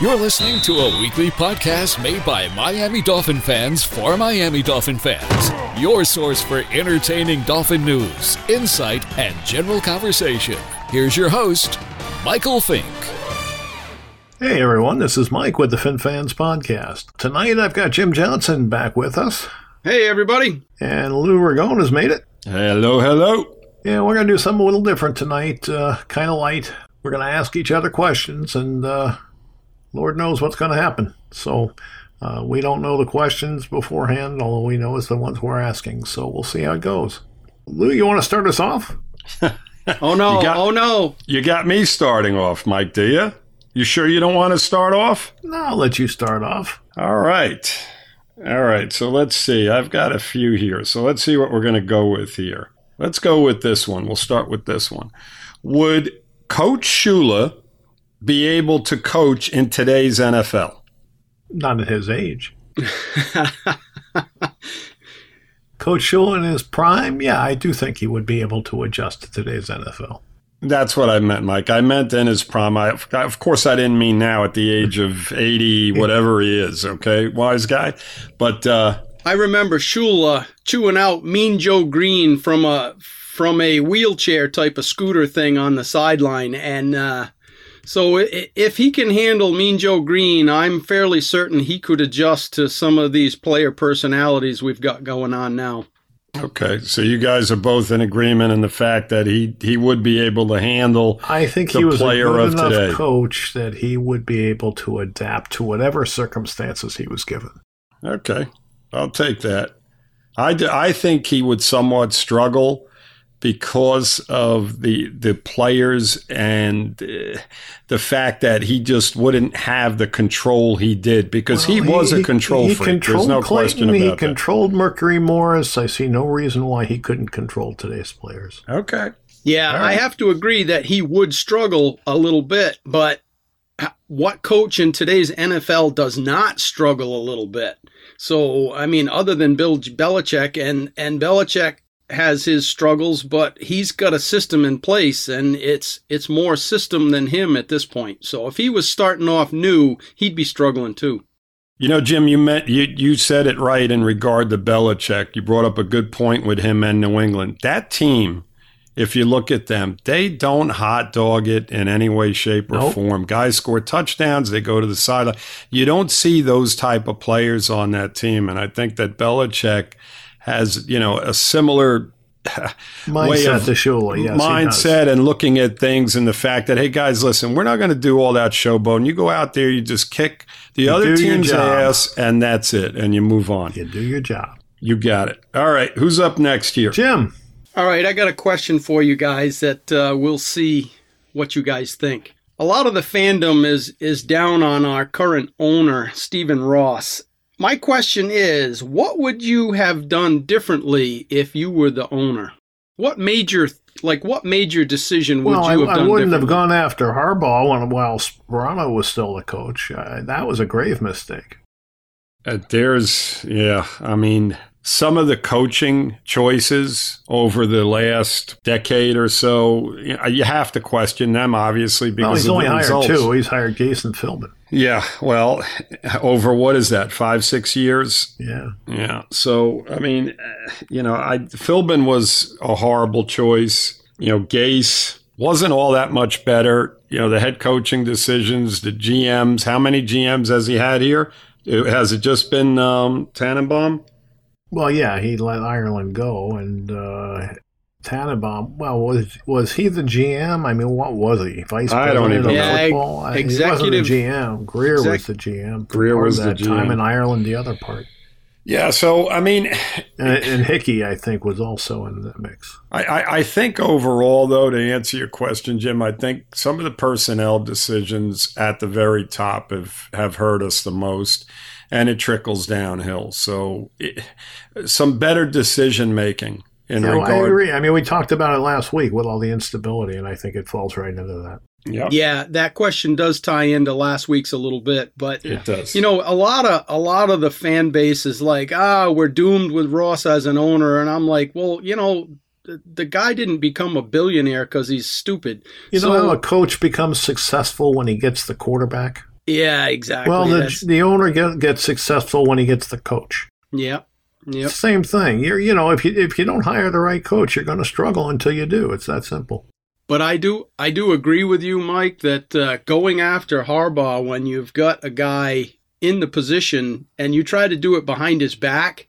You're listening to a weekly podcast made by Miami Dolphin fans for Miami Dolphin fans. Your source for entertaining Dolphin news, insight, and general conversation. Here's your host, Michael Fink. Hey everyone, this is Mike with the Fin Fans Podcast. Tonight I've got Jim Johnson back with us, Hey, everybody. and Lou Ragone has made it. Hello, hello. Yeah, we're going to do something a little different tonight, uh, kind of light. We're going to ask each other questions, and uh, Lord knows what's going to happen. So uh, we don't know the questions beforehand, all we know is the ones we're asking. So we'll see how it goes. Lou, you want to start us off? Oh, no. Got- oh, no. You got me starting off, Mike, do you? You sure you don't want to start off? No, I'll let you start off. All right. All right. So let's see. I've got a few here. So let's see what we're going to go with here. Let's go with this one. We'll start with this one. Would Coach Shula be able to coach in today's NFL? Not at his age. Coach Shula in his prime, yeah, I do think he would be able to adjust to today's NFL. That's what I meant, Mike. I meant in his prime. I, of course, I didn't mean now at the age of 80, whatever he is, okay? Wise guy. But, uh, I remember Shula chewing out Mean Joe Greene from a from a wheelchair type of scooter thing on the sideline, and uh, so if he can handle Mean Joe Greene, I'm fairly certain he could adjust to some of these player personalities we've got going on now. Okay, so you guys are both in agreement in the fact that he he would be able to handle. I think The he was a player good of enough today. coach that he would be able to adapt to whatever circumstances he was given. Okay, I'll take that. I, d- I think he would somewhat struggle because of the the players and uh, the fact that he just wouldn't have the control he did because he Well, was a control he freak. There's no Clayton, question he about that. controlled Mercury Morris. I see no reason why he couldn't control today's players. Okay, Yeah, All I have to agree that he would struggle a little bit, but what coach in today's NFL does not struggle a little bit? So, I mean, other than Bill Belichick, and and Belichick has his struggles, but he's got a system in place, and it's it's more system than him at this point. So, if he was starting off new, he'd be struggling too. You know, Jim, you meant you you said it right in regard to Belichick. You brought up a good point with him and New England. That team, if you look at them, they don't hot dog it in any way, shape, or Nope. form. Guys score touchdowns, they go to the sideline. You don't see those type of players on that team, and I think that Belichick has you know a similar way Mindset of to Shula, yes, mindset and looking at things and the fact that hey guys listen we're not going to do all that showboating you go out there you just kick the You other team's ass and that's it and you move on You do your job. you got it all right who's up next here Jim, All right, I got a question for you guys that uh, we'll see what you guys think. A lot of the fandom is is down on our current owner, Stephen Ross. My question is, what would you have done differently if you were the owner? What major like what major decision would well, I, you have I done wouldn't have gone after Harbaugh when, while Sparano was still the coach. Uh, that was a grave mistake. Uh, there's yeah i mean some of the coaching choices over the last decade or so you, know, you have to question them obviously Well, because he's of only the hired results. two. He's hired Jason Philbin. Yeah well over what is that five six years Yeah. Yeah. So, I mean, you know, I Philbin was a horrible choice. You know, Gase wasn't all that much better. You know, the head coaching decisions, the GMs. How many GMs has he had here? It- Has it just been um, Tannenbaum? Well, yeah, he let Ireland go, and uh, Tannenbaum. Well, was was he the GM? I mean, what was he? Vice I don't president even of know. football? I- executive- He wasn't the GM. Grier was the GM. Grier was of the that time GM. in Ireland. The other part, Yeah. So, I mean, and, and Hickey, I think, was also in the mix. I, I, I think overall, though, to answer your question, Jim, I think some of the personnel decisions at the very top have, have hurt us the most, and it trickles downhill. So, it, some better decision making in No, I agree. I mean, we talked about it last week with all the instability, and I think it falls right into that. Yep, Yeah, that question does tie into last week's a little bit, but it does. You know, a lot of a lot of the fan base is like, ah, we're doomed with Ross as an owner, and I'm like, well, you know, the, the guy didn't become a billionaire because he's stupid. You So- know how a coach becomes successful when he gets the quarterback? Yeah, exactly. Well, the, the owner get, gets successful when he gets the coach. yep. Yep. Same thing. You're, you know, if you if you don't hire the right coach, you're going to struggle until you do. It's that simple. But I do I do agree with you, Mike, that uh, going after Harbaugh when you've got a guy in the position and you try to do it behind his back,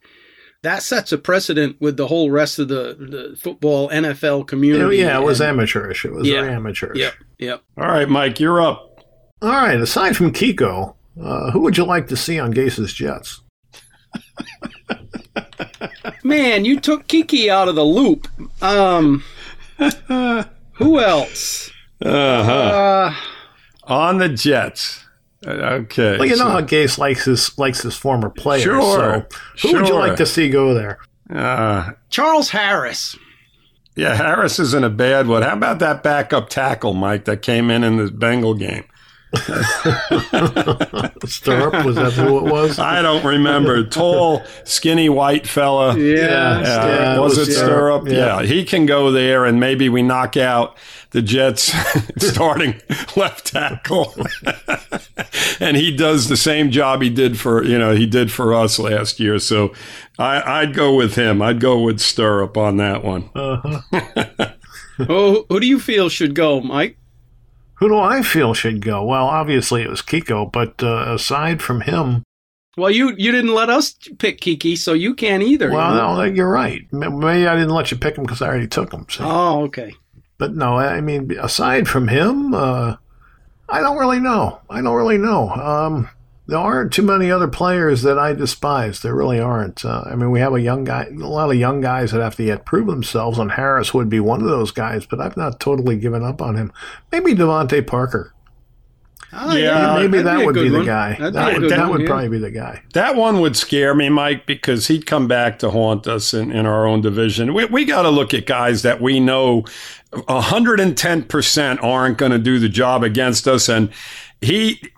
that sets a precedent with the whole rest of the, the football NFL You know, community. yeah, it was And- amateurish. It was Yeah. very amateurish. Yep. Yep. All right, Mike, you're up. All right. Aside from Kiko, uh, who would you like to see on Gase's Jets? Man, you took Kiki out of the loop. Um, who else? Uh-huh. Uh, On the Jets. Uh, Okay. Well, you know how Gase likes his likes his former players. Sure, So who would you like to see go there? uh, Charles Harris. yeah, Harris isn't a bad one. How about that backup tackle, Mike, that came in in the Bengal game? Sterup was that who it was? I don't remember. Tall, skinny, white fella. Yeah. Yeah, Yeah, was it it Sterup? Sterup, Yeah. yeah. he can go there, and maybe we knock out the Jets starting left tackle, and he does the same job he did for you know he did for us last year. So I, I'd go with him. I'd go with Sterup on that one. Uh-huh. Oh, who do you feel should go, Mike? Who do I feel should go? Well, obviously it was Kiko, but uh, aside from him, Well, you you didn't let us pick Kiki, so you can't either. well, no, you're right. Maybe I didn't let you pick him because I already took him. see? Oh, okay. But no, I mean, aside from him, uh, I don't really know. I don't really know. Um, there aren't too many other players that I despise. There really aren't. Uh, I mean, we have a young guy, a lot of young guys that have to yet prove themselves, and Harris would be one of those guys. But I've not totally given up on him. Maybe DeVante Parker. Oh, Yeah, Maybe that'd would good be the one. guy. That'd That be would, that one, would yeah. probably be the guy. That one would scare me, Mike, because he'd come back to haunt us in, in our own division. We, we got to look at guys that we know 110% aren't going to do the job against us. And he,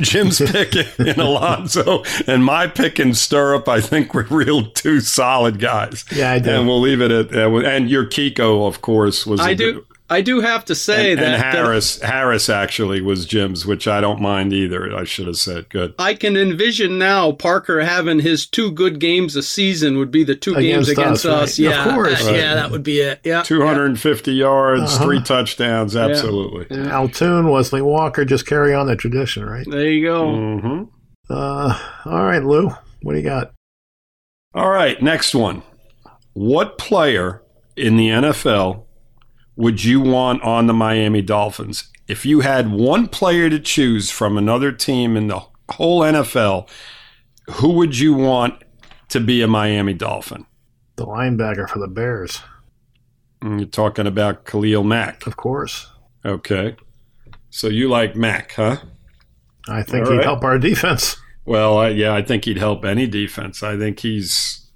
Jim's pick in Alonso and my pick in Sterup, I think we're real two solid guys. Yeah, I do. And we'll leave it at that. And your Kiko, of course, was I a do. good- I do have to say and, that and Harris, Harris actually was Jim's, which I don't mind either. I should have said good. I can envision now Parker having his two good games a season would be the two games Against against us, us. right. Of Yeah, course. uh, yeah, that would be it. Yeah, 250 yards, Uh-huh. three touchdowns. Absolutely. Al Toon, Wesley Walker, just carry on the tradition, right? there you go. hmm Uh, all right, Lou, what do you got? All right, next one. What player in the NFL would you want on the Miami Dolphins? If you had one player to choose from another team in the whole NFL, who would you want to be a Miami Dolphin? The linebacker for the Bears, And You're talking about Khalil Mack. of course. Okay. So you like Mack, huh? I think All he'd right. help our defense. Well, I, yeah, I think he'd help any defense. I think he's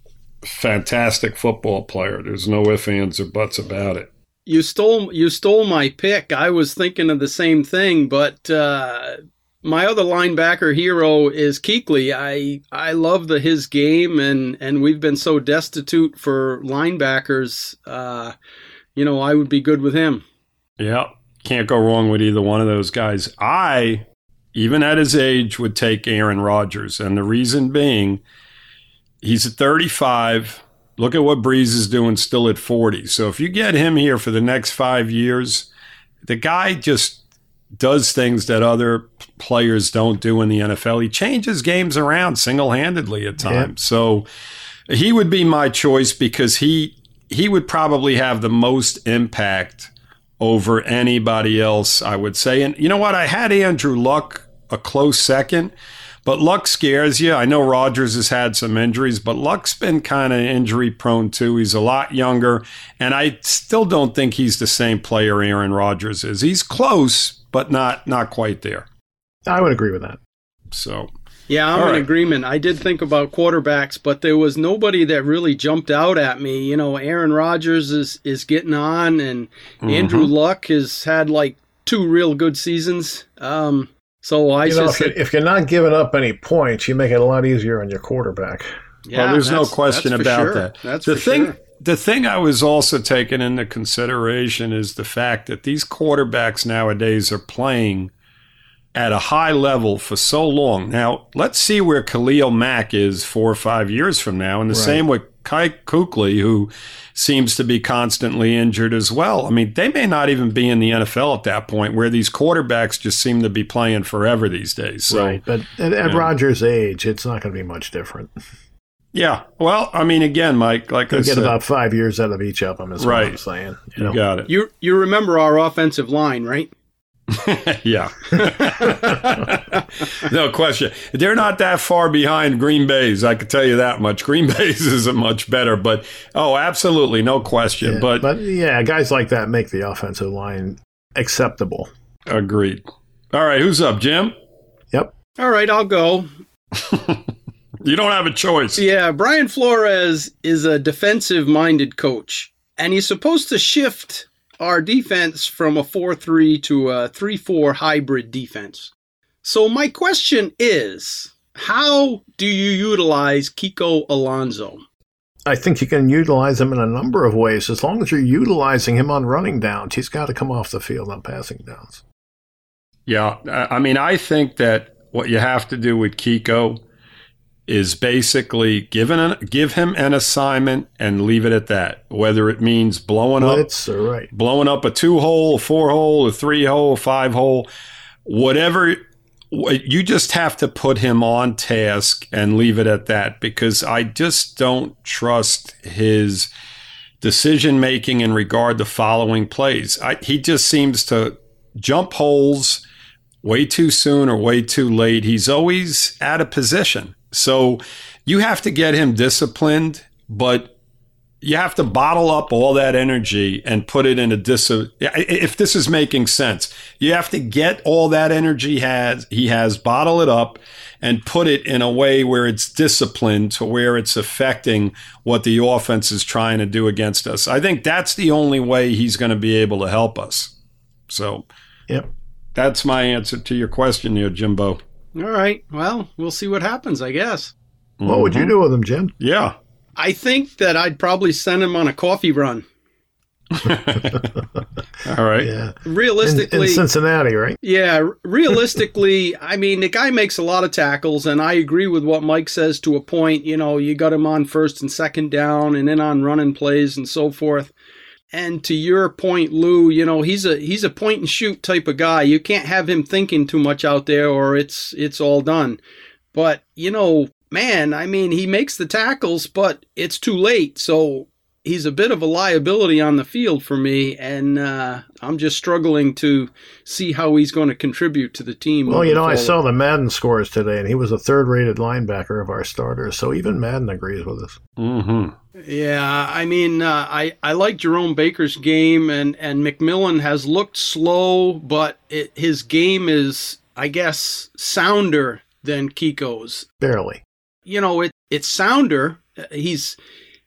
a fantastic football player. There's no ifs, ands, or buts about it. You stole you stole my pick. I was thinking of the same thing, but uh, my other linebacker hero is Kuechly. I I love the his game, and and we've been so destitute for linebackers. Uh, you know, I would be good with him. Yeah, can't go wrong with either one of those guys. I, even at his age, would take Aaron Rodgers, and the reason being, he's at 35. Look at what Brees is doing still at 40. So if you get him here for the next five years, the guy just does things that other players don't do in the NFL. He changes games around single handedly at times. So he would be my choice because he he would probably have the most impact over anybody else, I would say. And you know what? I had Andrew Luck a close second, but Luck scares you. I know Rodgers has had some injuries, but Luck's been kind of injury prone too. He's a lot younger, and I still don't think he's the same player Aaron Rodgers is. He's close, but not not quite there. I would agree with that. So Yeah, I'm All in right. agreement. I did think about quarterbacks, but there was nobody that really jumped out at me. You know, Aaron Rodgers is is getting on, and Andrew Luck has had like two real good seasons. Um, so I You know, if, you, if, you're not giving up any points, you make it a lot easier on your quarterback. yeah, well, there's no question that's about sure. that. That's the thing. sure. The thing I was also taking into consideration is the fact that these quarterbacks nowadays are playing at a high level for so long. Now, let's see where Khalil Mack is four or five years from now. And the right. same with Kai Kuechly, who seems to be constantly injured as well. I mean, they may not even be in the NFL at that point where these quarterbacks just seem to be playing forever these days. So, right. But at, at Rodgers' age, it's not going to be much different. Yeah. Well, I mean, again, Mike, like You'll I get said, about five years out of each of them, is right. what I'm saying. You, know? you got it. You you remember our offensive line, right? yeah. no question. They're not that far behind Green Bay's. I can tell you that much. Green Bay's isn't much better, but oh, absolutely, no question. Yeah, but but yeah, guys like that make the offensive line acceptable. Agreed. All right, who's up, Jim? Yep. All right, I'll go. you don't have a choice. Yeah, Brian Flores is a defensive minded coach, and he's supposed to shift our defense from a 4 3 to a 3 4 hybrid defense. So, my question is how do you utilize Kiko Alonso? I think you can utilize him in a number of ways. As long as you're utilizing him on running downs, he's got to come off the field on passing downs. Yeah. I mean, I think that what you have to do with Kiko is basically given an, give him an assignment and leave it at that. Whether it means blowing Blitz, up, uh, right. blowing up a two hole, a four hole, a three hole, a five hole, whatever. You just have to put him on task and leave it at that because I just don't trust his decision making in regard to following plays. I, he just seems to jump holes way too soon or way too late. He's always out of position. So you have to get him disciplined, but you have to bottle up all that energy and put it in a dis. If this is making sense, you have to get all that energy has he has, bottle it up, and put it in a way where it's disciplined to where it's affecting what the offense is trying to do against us. I think that's the only way he's going to be able to help us. So, yep, that's my answer to your question, here, Jimbo. All right. Well, we'll see what happens, I guess. What mm-hmm. would you do with him, Jim? Yeah. I think that I'd probably send him on a coffee run. All right. Yeah. Realistically, in, in, Cincinnati, right? Yeah. Realistically, I mean, the guy makes a lot of tackles, and I agree with what Mike says to a point. You know, you got him on first and second down, and then on running plays and so forth. And to your point, Lou, you know, he's a he's a point and shoot type of guy. You can't have him thinking too much out there or it's it's all done. But, you know, man, I mean, he makes the tackles, but it's too late. So he's a bit of a liability on the field for me, and uh, I'm just struggling to see how he's going to contribute to the team. Well, you know, forward. I saw the Madden scores today, and he was a third-rated linebacker of our starters, so even Madden agrees with us. Mm-hmm. Yeah, I mean, uh, I I like Jerome Baker's game, and and McMillan has looked slow, but it, his game is, I guess, sounder than Kiko's. Barely. You know, it it's sounder. He's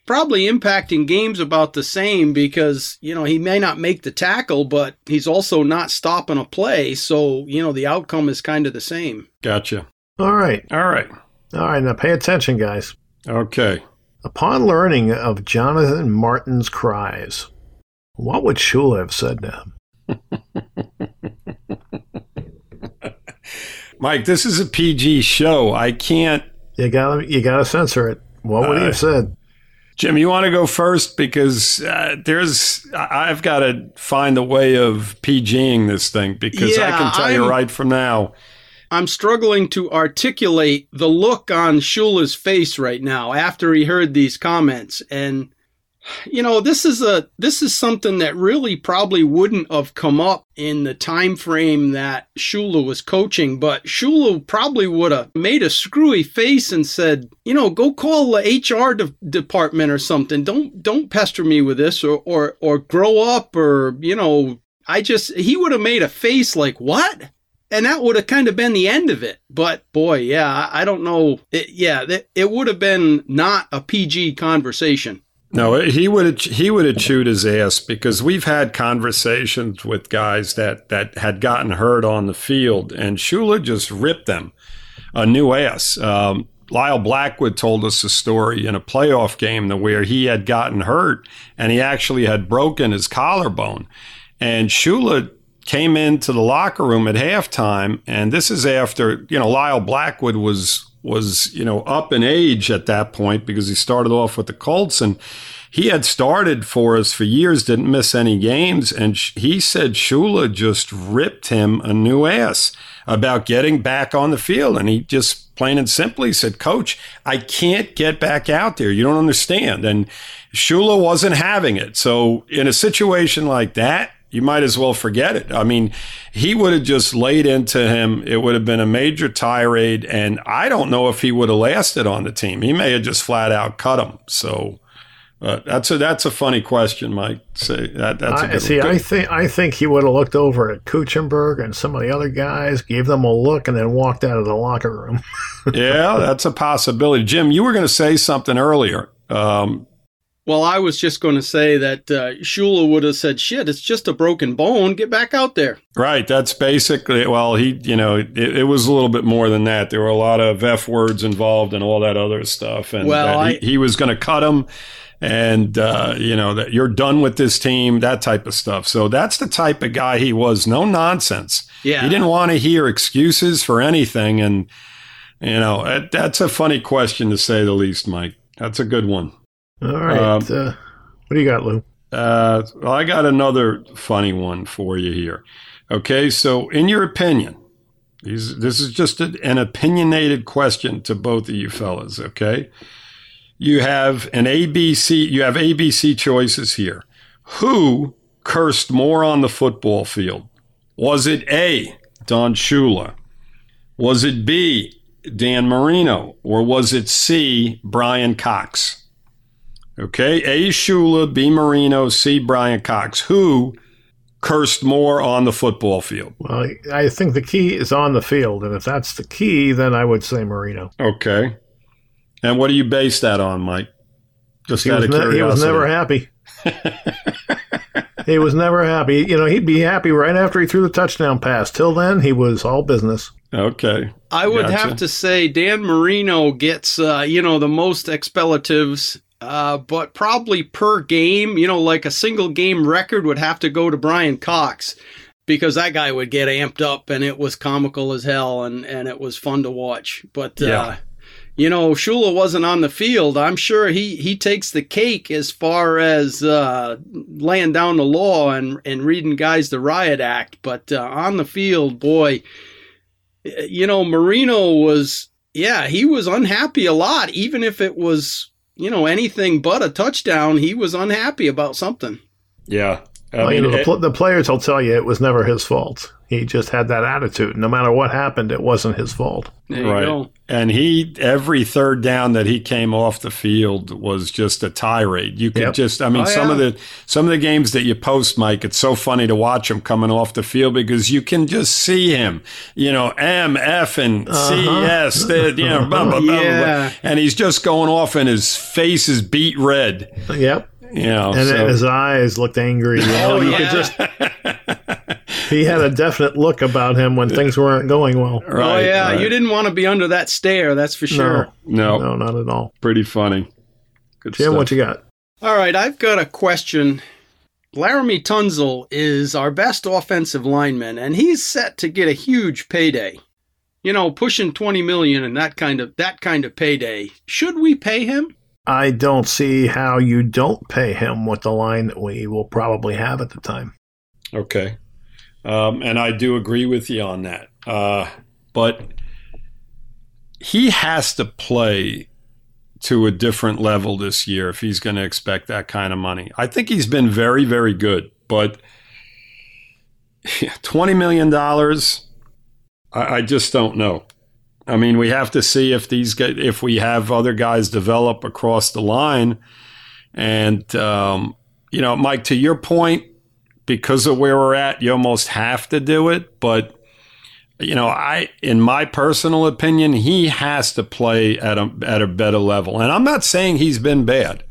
probably impacting games about the same because you know he may not make the tackle, but he's also not stopping a play. So you know the outcome is kind of the same. Gotcha. All right. All right. All right. Now pay attention, guys. Okay. Upon learning of Jonathan Martin's cries, what would Shula have said to him? Mike, this is a PG show. I can't. You gotta, you gotta censor it. What would uh, he have said? Jim, you want to go first because uh, there's I've got to find a way of PGing this thing because yeah, I can tell I'm, you right from now I'm struggling to articulate the look on Shula's face right now after he heard these comments. And, you know, this is a, this is something that really probably wouldn't have come up in the time frame that Shula was coaching, but Shula probably would have made a screwy face and said, you know, go call the HR de- department or something. Don't, don't pester me with this or, or, or grow up or, you know, I just, he would have made a face like, what? And that would have kind of been the end of it. But boy, yeah, I don't know. It, yeah, it would have been not a PG conversation. No, he would have he would have chewed his ass because we've had conversations with guys that that had gotten hurt on the field, and Shula just ripped them a new ass. Um, Lyle Blackwood told us a story in a playoff game where he had gotten hurt and he actually had broken his collarbone, and Shula came into the locker room at halftime, and this is after you know Lyle Blackwood was was you know up in age at that point because he started off with the Colts and he had started for us for years, didn't miss any games, and he said Shula just ripped him a new ass about getting back on the field, and he just plain and simply said, "Coach, I can't get back out there. You don't understand." And Shula wasn't having it. So in a situation like that, you might as well forget it. I mean, he would have just laid into him. It would have been a major tirade, and I don't know if he would have lasted on the team. He may have just flat out cut him. So uh, that's a that's a funny question, Mike. Say that that's a I, good see. one. I think I think he would have looked over at Kuechenberg and some of the other guys, gave them a look, and then walked out of the locker room. yeah, that's a possibility. Jim, you were going to say something earlier. Um, Well, I was just going to say that uh, Shula would have said, "Shit, it's just a broken bone. Get back out there." Right. That's basically, well, he, you know, it, it was a little bit more than that. There were a lot of F words involved and all that other stuff. And Well, that he, he was going to cut him and, uh, you know, that you're done with this team, that type of stuff. So that's the type of guy he was. No nonsense. Yeah. He didn't want to hear excuses for anything. And, you know, that- that's a funny question to say the least, Mike. That's a good one. All right. Um, uh, what do you got, Lou? Uh, well, I got another funny one for you here. Okay, so in your opinion, these, this is just a, an opinionated question to both of you fellas. Okay, you have an ABC. You have ABC choices here. Who cursed more on the football field? Was it A. Don Shula? Was it B. Dan Marino? Or was it C. Brian Cox? Okay, A. Shula, B. Marino, C. Brian Cox. Who cursed more on the football field? Well, I think the key is on the field, and if that's the key, then I would say Marino. Okay. And what do you base that on, Mike? Just He out was, of ne- curiosity. he was never happy. he was never happy. You know, he'd be happy right after he threw the touchdown pass. Till then, he was all business. Okay. I would Gotcha. have to say Dan Marino gets, uh, you know, the most expellatives, uh, but probably per game, you know, like a single game record would have to go to Brian Cox because that guy would get amped up and it was comical as hell and, and it was fun to watch. But, uh, you know, Shula wasn't on the field. I'm sure he, he takes the cake as far as uh, laying down the law and, and reading guys the riot act. But uh, on the field, boy, you know, Marino was, yeah, he was unhappy a lot, even if it was, you know, anything but a touchdown. He was unhappy about something. Yeah. I Well, you mean, know, the, it- the players will tell you it was never his fault. He just had that attitude. No matter what happened, it wasn't his fault. There right. go. And he, every third down that he came off the field was just a tirade. You could Yep. just, I mean, Oh, some of the, some of the games that you post, Mike, it's so funny to watch him coming off the field because you can just see him, you know, M, F, and uh-huh. C, S, you know, blah, blah, blah, blah, Yeah. blah. And he's just going off and his face is beat red, Yep. you know. And so- his eyes looked angry. You know, Oh, you yeah. could just. He had a definite look about him when things weren't going well. oh, yeah. right. You didn't want to be under that stare, that's for sure. no, No, not at all. pretty funny. Good Jim, stuff. what you got? All right, I've got a question. Laremy Tunsil is our best offensive lineman, and he's set to get a huge payday. You know, pushing twenty million and that kind of that kind of payday. Should we pay him? I don't see how you don't pay him with the line that we will probably have at the time. Okay. Um, and I do agree with you on that. Uh, but he has to play to a different level this year if he's going to expect that kind of money. I think he's been very, very good, but $20 million, I, I just don't know. I mean, we have to see if these guys, if we have other guys develop across the line. And, um, you know, Mike, to your point, because of where we're at, you almost have to do it. But you know, I, in my personal opinion, he has to play at a at a better level. And I'm not saying he's been bad.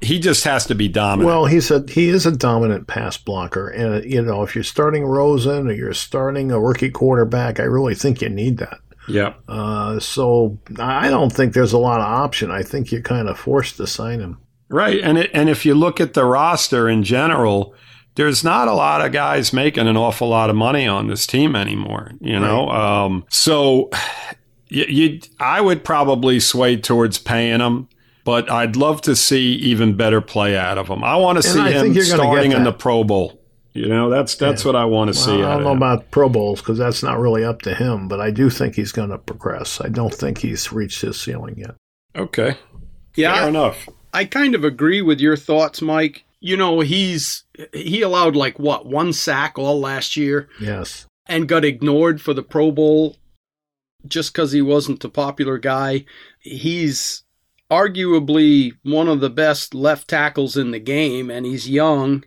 He just has to be dominant. Well, he's a he is a dominant pass blocker, and you know if you're starting Rosen or you're starting a rookie quarterback, I really think you need that. yeah, Uh, so I don't think there's a lot of option. I think you're kind of forced to sign him. right. And it, and if you look at the roster in general, there's not a lot of guys making an awful lot of money on this team anymore, you know? Right. Um, so you, you, I would probably sway towards paying him but I'd love to see even better play out of him. I want to see him starting in the Pro Bowl. You know, that's that's yeah. what I want to well, see. I don't know about Pro Bowls because that's not really up to him, but I do think he's going to progress. I don't think he's reached his ceiling yet. Okay. Yeah. Fair enough. I kind of agree with your thoughts, Mike. You know, he's he allowed like what one sack all last year. Yes. And got ignored for the Pro Bowl just because he wasn't a popular guy. He's arguably one of the best left tackles in the game, and he's young.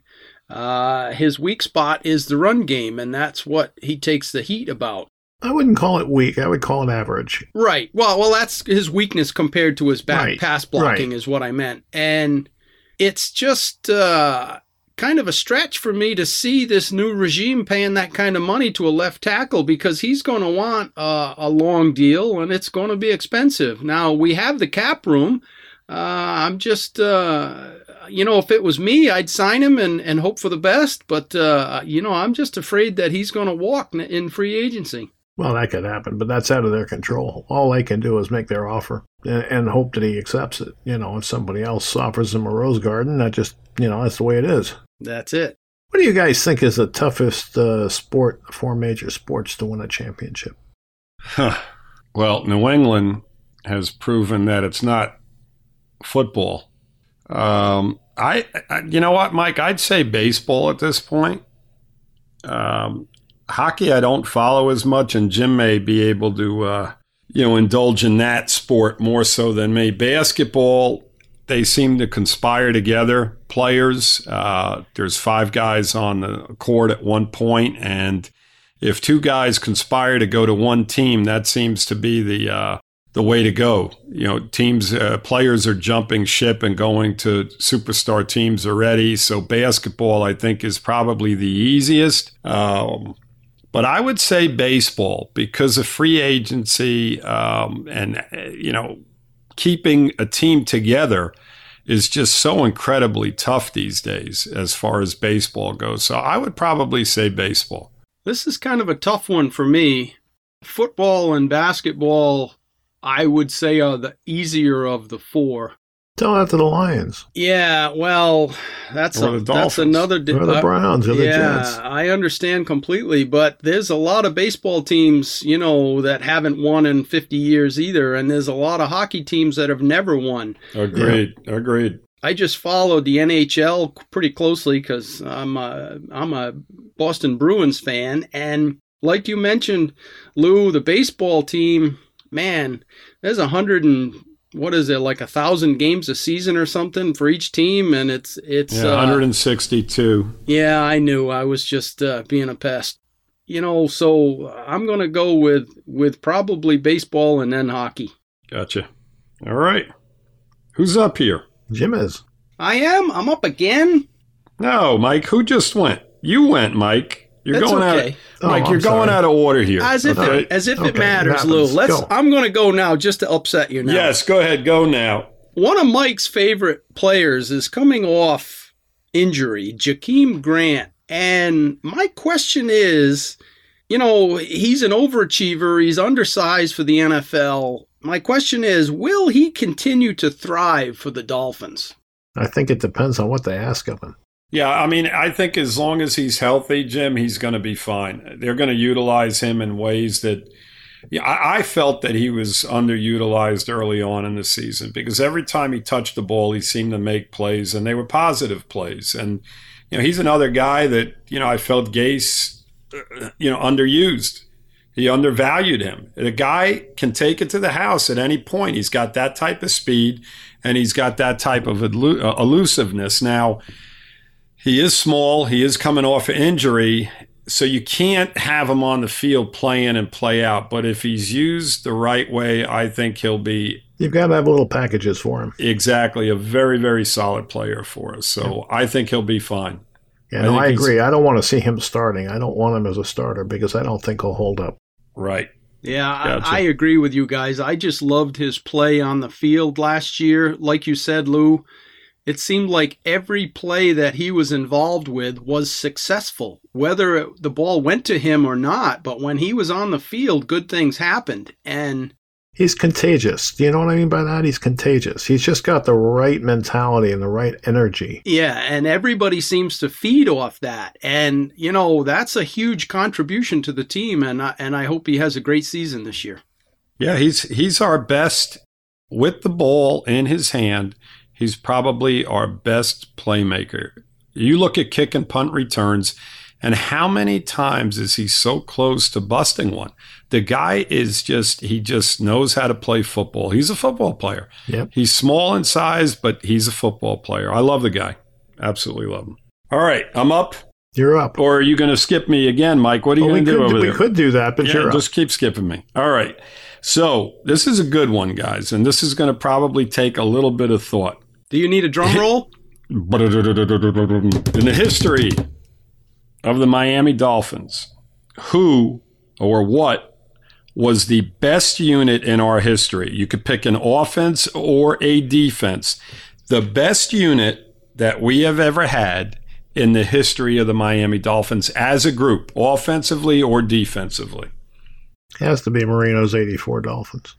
Uh, his weak spot is the run game, and that's what he takes the heat about. I wouldn't call it weak. I would call it average. Right. Well, well, that's his weakness compared to his back right. pass blocking right. is what I meant, and it's just uh, kind of a stretch for me to see this new regime paying that kind of money to a left tackle because he's going to want uh, a long deal and it's going to be expensive. Now, we have the cap room. Uh, I'm just, uh, you know, if it was me, I'd sign him and, and hope for the best. But, uh, you know, I'm just afraid that he's going to walk in free agency. Well, that could happen, but that's out of their control. All they can do is make their offer and, and hope that he accepts it. You know, if somebody else offers him a rose garden, that just, you know, that's the way it is. That's it. What do you guys think is the toughest uh, sport, four major sports, to win a championship? Huh. Well, New England has proven that it's not football. Um, I, I, you know what, Mike? I'd say baseball at this point. Um, hockey, I don't follow as much, and Jim may be able to, uh, you know, indulge in that sport more so than me. Basketball, they seem to conspire together. Players, uh, there's five guys on the court at one point, and if two guys conspire to go to one team, that seems to be the uh, the way to go. You know, teams, uh, players are jumping ship and going to superstar teams already. So basketball, I think, is probably the easiest. Um, but I would say baseball because of free agency um, and uh, you know keeping a team together is just so incredibly tough these days as far as baseball goes. So I would probably say baseball. This is kind of a tough one for me. Football and basketball, I would say, are the easier of the four. Tell that to the Lions. Yeah, well, that's a, that's another. Di- or the Browns or the yeah, Jets. I understand completely, but there's a lot of baseball teams, you know, that haven't won in 50 years either, and there's a lot of hockey teams that have never won. Agreed. Yeah. Agreed. I just followed the NHL pretty closely because I'm a, I'm a Boston Bruins fan, and like you mentioned, Lou, the baseball team, man, there's a hundred and what is it like a thousand games a season or something for each team? And it's it's yeah, 162 uh, yeah i knew. I was just uh, being a pest. You know so i'm gonna go with with probably baseball and then hockey. Gotcha. All right. Who's up here? Jim is. I am? I'm up again? No mike. Who just went? You went mike you're That's going okay. out, Mike. Oh, you're going out of order here. As if okay. it, as if okay. it matters, Lou. Let's. Go. I'm going to go now just to upset you now. Yes, go ahead. Go now. One of Mike's favorite players is coming off injury, Jakeem Grant, and my question is, you know, he's an overachiever. He's undersized for the NFL. My question is, will he continue to thrive for the Dolphins? I think it depends on what they ask of him. Yeah, I mean, I think as long as he's healthy, Jim, he's going to be fine. They're going to utilize him in ways that yeah, I, I, felt that he was underutilized early on in the season because every time he touched the ball, he seemed to make plays, and they were positive plays. And you know, he's another guy that you know I felt Gase, you know, underused. He undervalued him. The guy can take it to the house at any point. He's got that type of speed, and he's got that type of uh, elusiveness. Now he is small. He is coming off an injury. So you can't have him on the field playing and play out. But if he's used the right way, I think he'll be. You've got to have little packages for him. Exactly. A very, very solid player for us. So yeah. I think he'll be fine. Yeah, I no, I agree. I don't want to see him starting. I don't want him as a starter because I don't think he'll hold up. Right. Yeah, gotcha. I, I, agree with you guys. I just loved his play on the field last year. Like you said, Lou, it seemed like every play that he was involved with was successful, whether it, the ball went to him or not. But when he was on the field, good things happened. And he's contagious. Do you know what I mean by that? He's contagious. He's just got the right mentality and the right energy. Yeah, and everybody seems to feed off that. And you know, that's a huge contribution to the team and I, and I hope he has a great season this year. Yeah, he's he's our best with the ball in his hand. He's probably our best playmaker. You look at kick and punt returns and how many times is he so close to busting one? The guy is just, he just knows how to play football. He's a football player. Yep. He's small in size, but he's a football player. I love the guy. Absolutely love him. All right, I'm up. You're up. Or are you going to skip me again, Mike? What are you Well, going we to do could over we there? could do that, but Yeah, just keep skipping me. All right. So this is a good one, guys, and this is going to probably take a little bit of thought. Do you need a drum roll? In the history of the Miami Dolphins, who or what was the best unit in our history? You could pick an offense or a defense. The best unit that we have ever had in the history of the Miami Dolphins as a group, offensively or defensively. Has to be Marino's 84 Dolphins.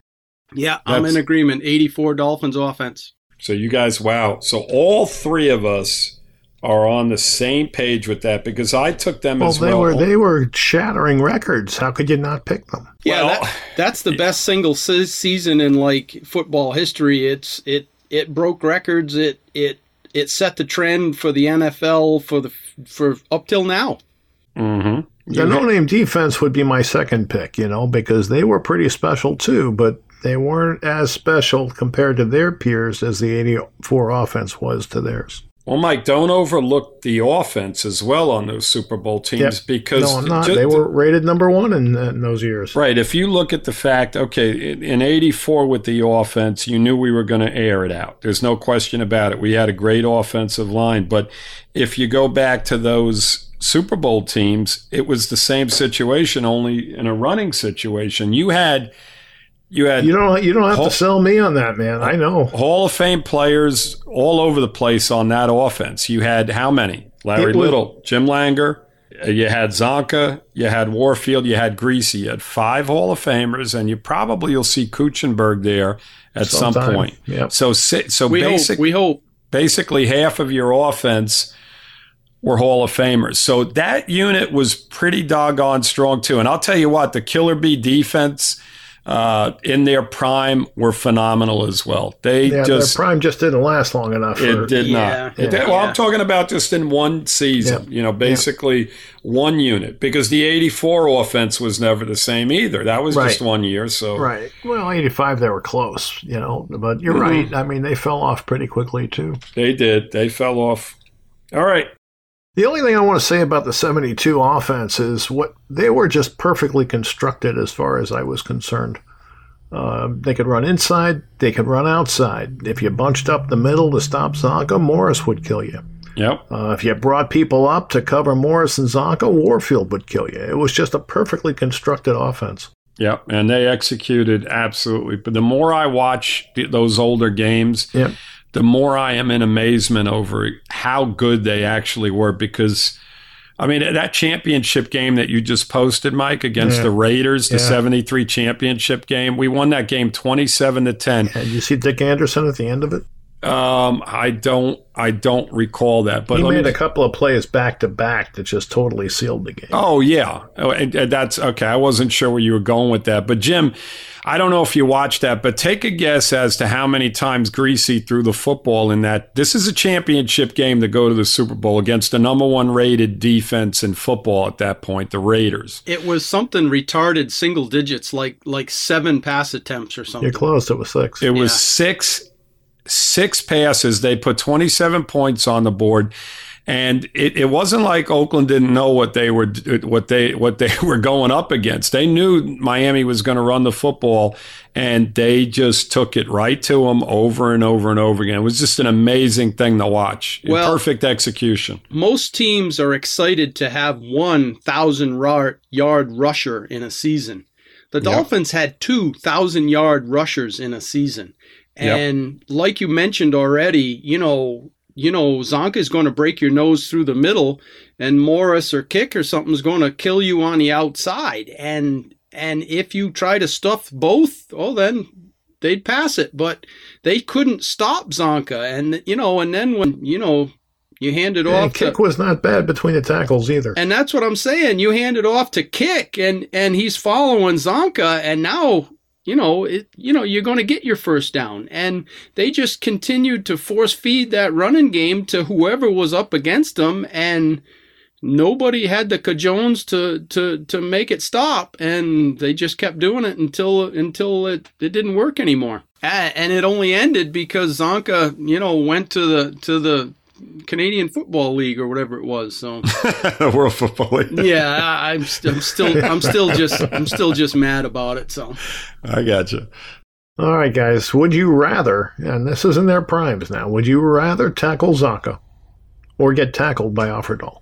Yeah, I'm in agreement. 84 Dolphins offense. So you guys, wow. So all three of us are on the same page with that because I took them as Well, as they well. were they were shattering records. How could you not pick them? Yeah, Well- that, that's the best single se- season in like football history. It's it it broke records. It it it set the trend for the NFL for the for up till now. Mm-hmm. The no name defense would be my second pick, you know, because they were pretty special too, but they weren't as special compared to their peers as the 84 offense was to theirs. Well, Mike, don't overlook the offense as well on those Super Bowl teams Yep. because no, I'm not. ju- they were rated number one in, in those years. right. If you look at the fact, okay, in- in '84 with the offense, you knew we were going to air it out. There's no question about it. We had a great offensive line, but if you go back to those Super Bowl teams, it was the same situation, only in a running situation. You had, you had You don't. You don't have Hall- to sell me on that, man. I know. Hall of Fame players all over the place on that offense. You had how many? Larry was- Little, Jim Langer, you had Csonka, you had Warfield, you had Griese. You had five Hall of Famers, and you probably will see Kuechenberg there at some point. Yep. So, so We basic, hope. We hope. basically half of your offense were Hall of Famers. So that unit was pretty doggone strong too. And I'll tell you what, the Killer Bee defense uh, in their prime were phenomenal as well. They Yeah, just their prime just didn't last long enough. For, it did Yeah. not. It Yeah. did- well, Yeah. I'm talking about just in one season, you know, basically one unit because the 84 offense was never the same either. That was just one year. So, Right. Well, 85, they were close, you know, but you're Mm-hmm. right. I mean, they fell off pretty quickly, too. they did. They fell off. All right. The only thing I want to say about the 72 offense is what they were just perfectly constructed as far as I was concerned. Uh, they could run inside, they could run outside. If you bunched up the middle to stop Csonka, Morris would kill you. Yep. Uh, if you brought people up to cover Morris and Csonka, Warfield would kill you. It was just a perfectly constructed offense. Yep, and they executed absolutely. But the more I watch th- those older games, Yep. The more I am in amazement over how good they actually were. Because, I mean, that championship game that you just posted, Mike, against Yeah. the Raiders, the Yeah. '73 championship game, we won that game twenty-seven to ten. And you see Dick Anderson at the end of it? Um, I don't, I don't recall that, but he made me- a couple of plays back to back that just totally sealed the game. Oh yeah, oh, and, and that's okay. I wasn't sure where you were going with that, but Jim, I don't know if you watched that, but take a guess as to how many times Griese threw the football in that. This is a championship game to go to the Super Bowl against the number one rated defense in football at that point, the Raiders. It was something retarded, single digits, like like seven pass attempts or something. You're close. It was six. It was six six passes. They put 27 points on the board. And it, it wasn't like Oakland didn't know what they were what they what they were going up against. They knew Miami was going to run the football, and they just took it right to them over and over and over again. It was just an amazing thing to watch. Well- Perfect execution. Most teams are excited to have one thousand yard rusher in a season. The. Dolphins had two thousand yard rushers in a season, And yep. like you mentioned already, you know, you know, Csonka is going to break your nose through the middle, and Morris or Kiick or something is going to kill you on the outside. And and if you try to stuff both, oh, then they'd pass it. But they couldn't stop Csonka, and you know, and then when you know you hand it off. Kiick to, was not bad between the tackles either. And that's what I'm saying. You hand it off to Kiick, and and he's following Csonka, and now you know, it, you know, you're going to get your first down. And they just continued to force feed that running game to whoever was up against them, and nobody had the cajones to to to make it stop. And they just kept doing it until until it, it didn't work anymore. And it only ended because Csonka, you know, went to the to the Canadian Football League or whatever it was. So World Football League. yeah, I'm, st- I'm still I'm still just I'm still just mad about it. So I got you. All right, guys. Would you rather, and this is in their primes now, would you rather tackle Csonka or get tackled by Offerdahl?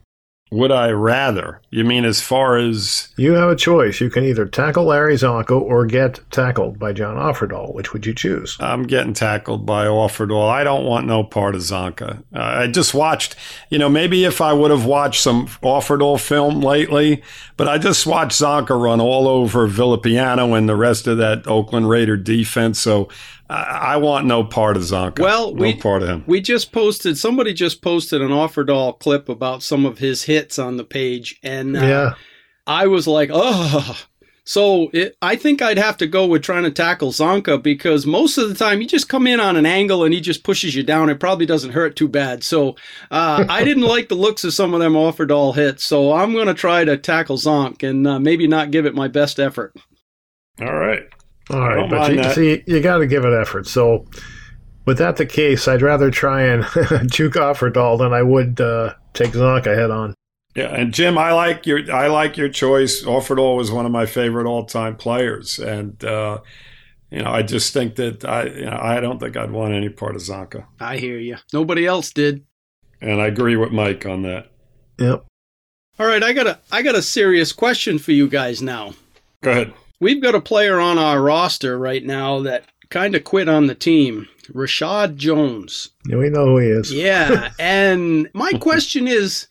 Would I rather? You mean as far as. You have a choice. You can either tackle Larry Csonka or get tackled by John Offerdahl. Which would you choose? I'm getting tackled by Offerdahl. I don't want no part of Csonka. Uh, I just watched, you know, maybe if I would have watched some Offerdahl film lately, but I just watched Csonka run all over Villapiano and the rest of that Oakland Raider defense. So I want no part of Csonka. Well, no we, part of him. We just posted. Somebody just posted an Offerdahl clip about some of his hits on the page, and uh, yeah, I was like, oh. So it, I think I'd have to go with trying to tackle Csonka because most of the time you just come in on an angle and he just pushes you down. It probably doesn't hurt too bad. So uh, I didn't like the looks of some of them Offerdahl hits. So I'm going to try to tackle Zonk and uh, maybe not give it my best effort. All right. All right, but you, see, you got to give it effort. So, with that the case, I'd rather try and juke Offerdahl than I would uh, take Csonka head on. Yeah, and Jim, I like your I like your choice. Offerdahl was one of my favorite all time players, and uh, you know I just think that I you know, I don't think I'd want any part of Csonka. I hear you. Nobody else did, and I agree with Mike on that. Yep. All right, I got a I got a serious question for you guys now. Go ahead. We've got a player on our roster right now that kind of quit on the team. Reshad Jones. Yeah, we know who he is. Yeah. and my question is,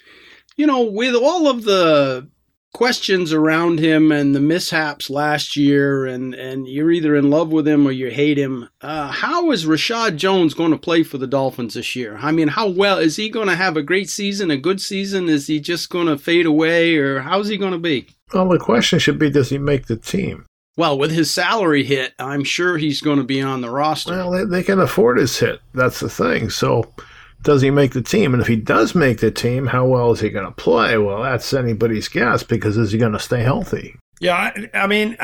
you know, with all of the questions around him and the mishaps last year, and, and you're either in love with him or you hate him, uh, how is Reshad Jones going to play for the Dolphins this year? I mean, how well is he going to have a great season, a good season? Is he just going to fade away, or how's he going to be? Well, the question should be does he make the team? Well, with his salary hit, I'm sure he's going to be on the roster. Well, they, they can afford his hit. That's the thing. So, does he make the team? And if he does make the team, how well is he going to play? Well, that's anybody's guess because is he going to stay healthy? Yeah, I, I mean,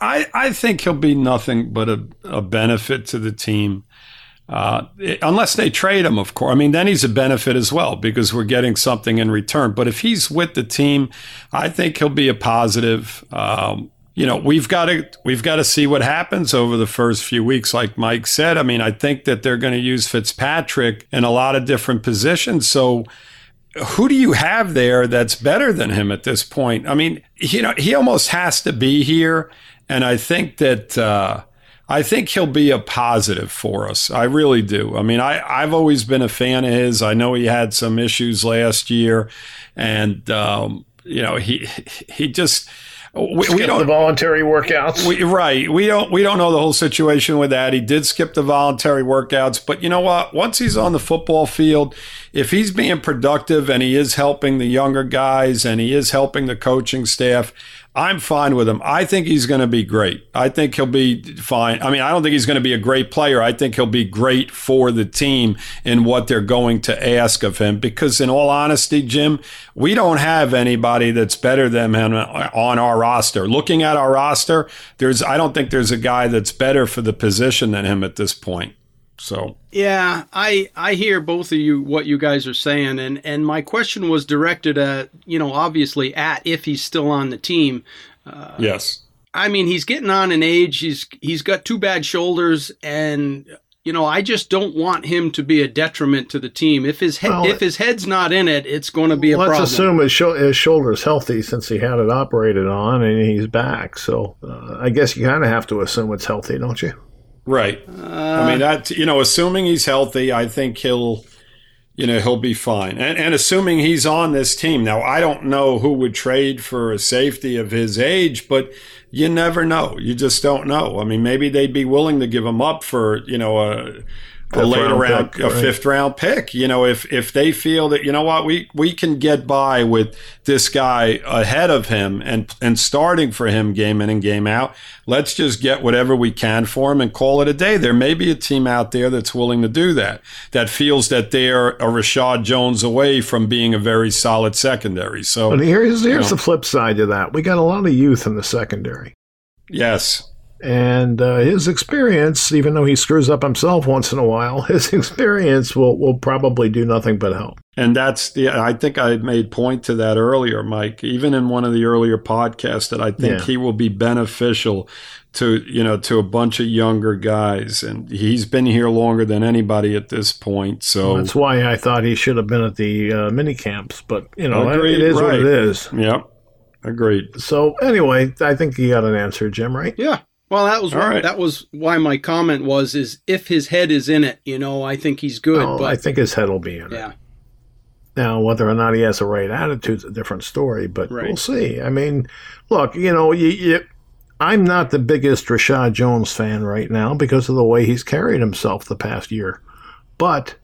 I, I think he'll be nothing but a, a benefit to the team. Uh, unless they trade him, of course. I mean, then he's a benefit as well because we're getting something in return. But if he's with the team, I think he'll be a positive. Um, you know, we've got to we've got to see what happens over the first few weeks, like Mike said. I mean, I think that they're going to use Fitzpatrick in a lot of different positions. So, who do you have there that's better than him at this point? I mean, you know, he almost has to be here, and I think that. Uh, I think he'll be a positive for us. I really do. I mean, I, I've always been a fan of his. I know he had some issues last year, and um, you know, he he just we, we, don't the voluntary workouts. We, right. We don't we don't know the whole situation with that. He did skip the voluntary workouts, but you know what? Once he's on the football field, if he's being productive and he is helping the younger guys and he is helping the coaching staff, I'm fine with him. I think he's going to be great. I think he'll be fine. I mean, I don't think he's going to be a great player. I think he'll be great for the team in what they're going to ask of him. Because, in all honesty, Jim, we don't have anybody that's better than him on our roster. Looking at our roster, there's I don't think there's a guy that's better for the position than him at this point. So yeah, I I hear both of you what you guys are saying, and and my question was directed at you know obviously at if he's still on the team. Uh, yes. I mean, he's getting on in age. He's he's got two bad shoulders, and you know, I just don't want him to be a detriment to the team. If his he- well, if his head's not in it, it's going to be a let's problem. Let's assume his, sh- his shoulder's healthy since he had it operated on and he's back. So uh, I guess you kind of have to assume it's healthy, don't you? Right. I mean that you know, assuming he's healthy, I think he'll you know, he'll be fine. And and assuming he's on this team. Now, I don't know who would trade for a safety of his age, but you never know. You just don't know. I mean, maybe they'd be willing to give him up for, you know, a a later round round, pick, a right. fifth round pick. You know, if if they feel that you know what we we can get by with this guy ahead of him and and starting for him game in and game out, let's just get whatever we can for him and call it a day. There may be a team out there that's willing to do that. That feels that they're a Reshad Jones away from being a very solid secondary. So But here's here's Yeah. the flip side to that. We got a lot of youth in the secondary. yes, And uh, his experience, even though he screws up himself once in a while, his experience will, will probably do nothing but help. And that's the, I think I made point to that earlier, Mike, even in one of the earlier podcasts that I think Yeah. he will be beneficial to, you know, to a bunch of younger guys. And he's been here longer than anybody at this point. So, That's why I thought he should have been at the uh, mini camps. But, you know, Agreed, it is what it is. yep, agreed. So, anyway, I think you got an answer, Jim, right? Yeah. Well, that was right. that was why my comment was is if his head is in it, you know, I think he's good. Oh, but I think his head will be in it. yeah, Now, whether or not he has the right attitude is a different story, but Right. we'll see. I mean, look, you know, you, you, I'm not the biggest Reshad Jones fan right now because of the way he's carried himself the past year. But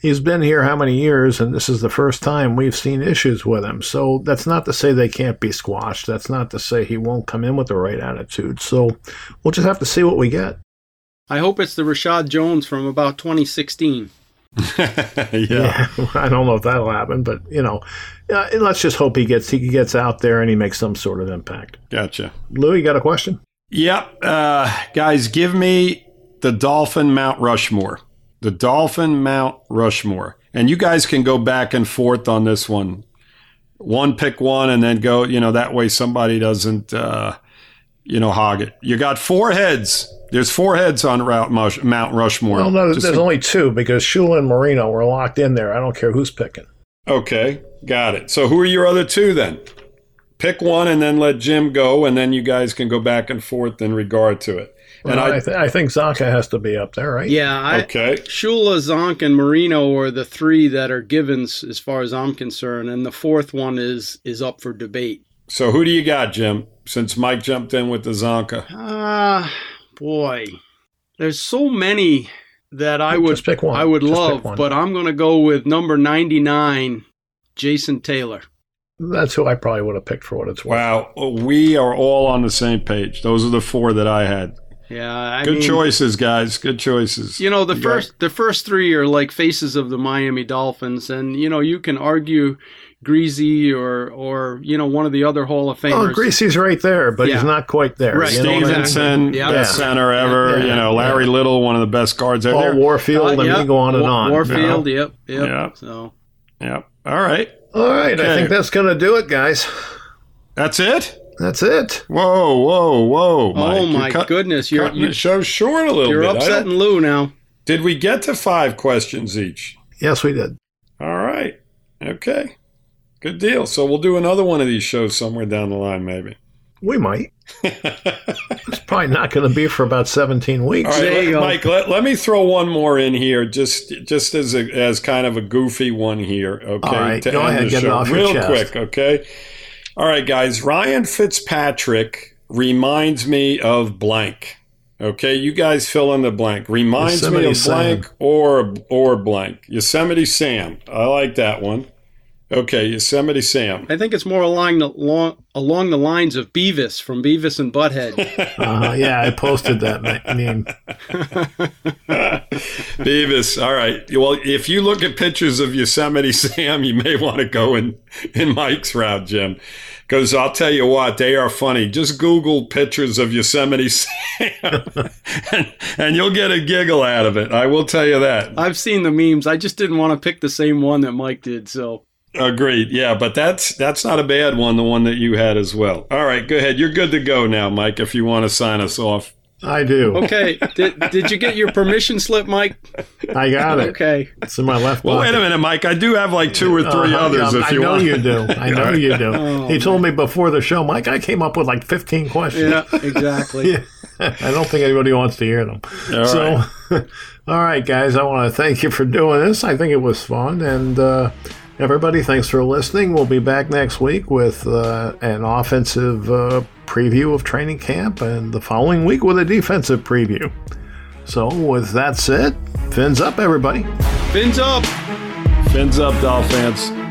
he's been here how many years, and this is the first time we've seen issues with him. So that's not to say they can't be squashed. That's not to say he won't come in with the right attitude. So we'll just have to see what we get. I hope it's the Reshad Jones from about 2016. yeah. I don't know if that'll happen, but you know, uh, let's just hope he gets he gets out there and he makes some sort of impact. Gotcha. Lou, you got a question? Yep. Uh, guys, give me the Dolphin Mount Rushmore. The Dolphin Mount Rushmore. And you guys can go back and forth on this one. One pick one and then go, you know, that way somebody doesn't, uh, you know, hog it. You got four heads. There's four heads on Route Mush- Mount Rushmore. Well, no, Just there's only two because Shula and Marino were locked in there. I don't care who's picking. okay, got it. So who are your other two then? Pick one and then let Jim go, and then you guys can go back and forth in regard to it. And Well, I, I, th- I think Csonka has to be up there, right? Yeah, I, okay. Shula, Zonk, and Marino are the three that are givens as far as I'm concerned, and the fourth one is is up for debate. So who do you got, Jim? Since Mike jumped in with the Csonka. Ah, boy, there's so many that I would Just pick one. I would Just pick love, one. but I'm going to go with number 99, Jason Taylor. That's who I probably would have picked for what it's worth. Wow, we are all on the same page. Those are the four that I had. Yeah, I Good mean, choices, guys. Good choices. You know, the You first the first three are like faces of the Miami Dolphins, and you know you can argue Griese or or you know one of the other Hall of Famers. Oh, Famers. Griese's right there, but Yeah. he's not quite there. Right. You know what I mean? Stephenson, Yeah. best Yeah. center ever. Yeah. You know, Larry Yeah. Little, one of the best guards ever. Paul Warfield, Uh, and yeah, we go on and on. Warfield, you know? yep, yep. Yeah. So Yeah. All right. All right, I think that's going to do it, guys. That's it. That's it. Whoa, whoa, whoa! Oh Mike. oh You're my cut- goodness, you're cutting you, the show short a little you're bit. I don't- upsetting Lou now. Did we get to five questions each? Yes, we did. All right. Okay. Good deal. So we'll do another one of these shows somewhere down the line, maybe. We might. It's probably not going to be for about 17 weeks. All right, There you let- go. Mike. Let, let me throw one more in here, just just as a, as kind of a goofy one here. Okay, All right, to go end ahead, the get it show. off your real chest. quick. Okay. All right, guys. Ryan Fitzpatrick reminds me of blank. Okay, you guys fill in the blank. Reminds me of Sam. blank or or blank. Yosemite Sam. I like that one. Okay, Yosemite Sam. I think it's more along the long, along the lines of Beavis from Beavis and Butthead. Uh, yeah, I posted that ma- name. Beavis. All right. Well, if you look at pictures of Yosemite Sam, you may want to go in in Mike's route, Jim, because I'll tell you what, they are funny. Just Google pictures of Yosemite Sam, and, and you'll get a giggle out of it. I will tell you that. I've seen the memes. I just didn't want to pick the same one that Mike did. So Agreed. Yeah, but that's that's not a bad one. The one that you had as well. All right. Go ahead. You're good to go now, Mike. If you want to sign us off. I do. okay, did, did you get your permission slip, Mike? I got it. Okay. It's in my left Well, wait a minute, Mike. I do have like two or three Uh, others. yeah, if I you know want. you do. I know you do. Oh, he told me before the show, Mike, I came up with like 15 questions. Yeah, exactly. Yeah. I don't think anybody wants to hear them. All so, all right, guys, I want to thank you for doing this. I think it was fun. And uh, everybody, thanks for listening. We'll be back next week with uh, an offensive uh, preview of training camp and the following week with a defensive preview. So, with that said, fins up, everybody. Fins up. Fins up, Dolphins.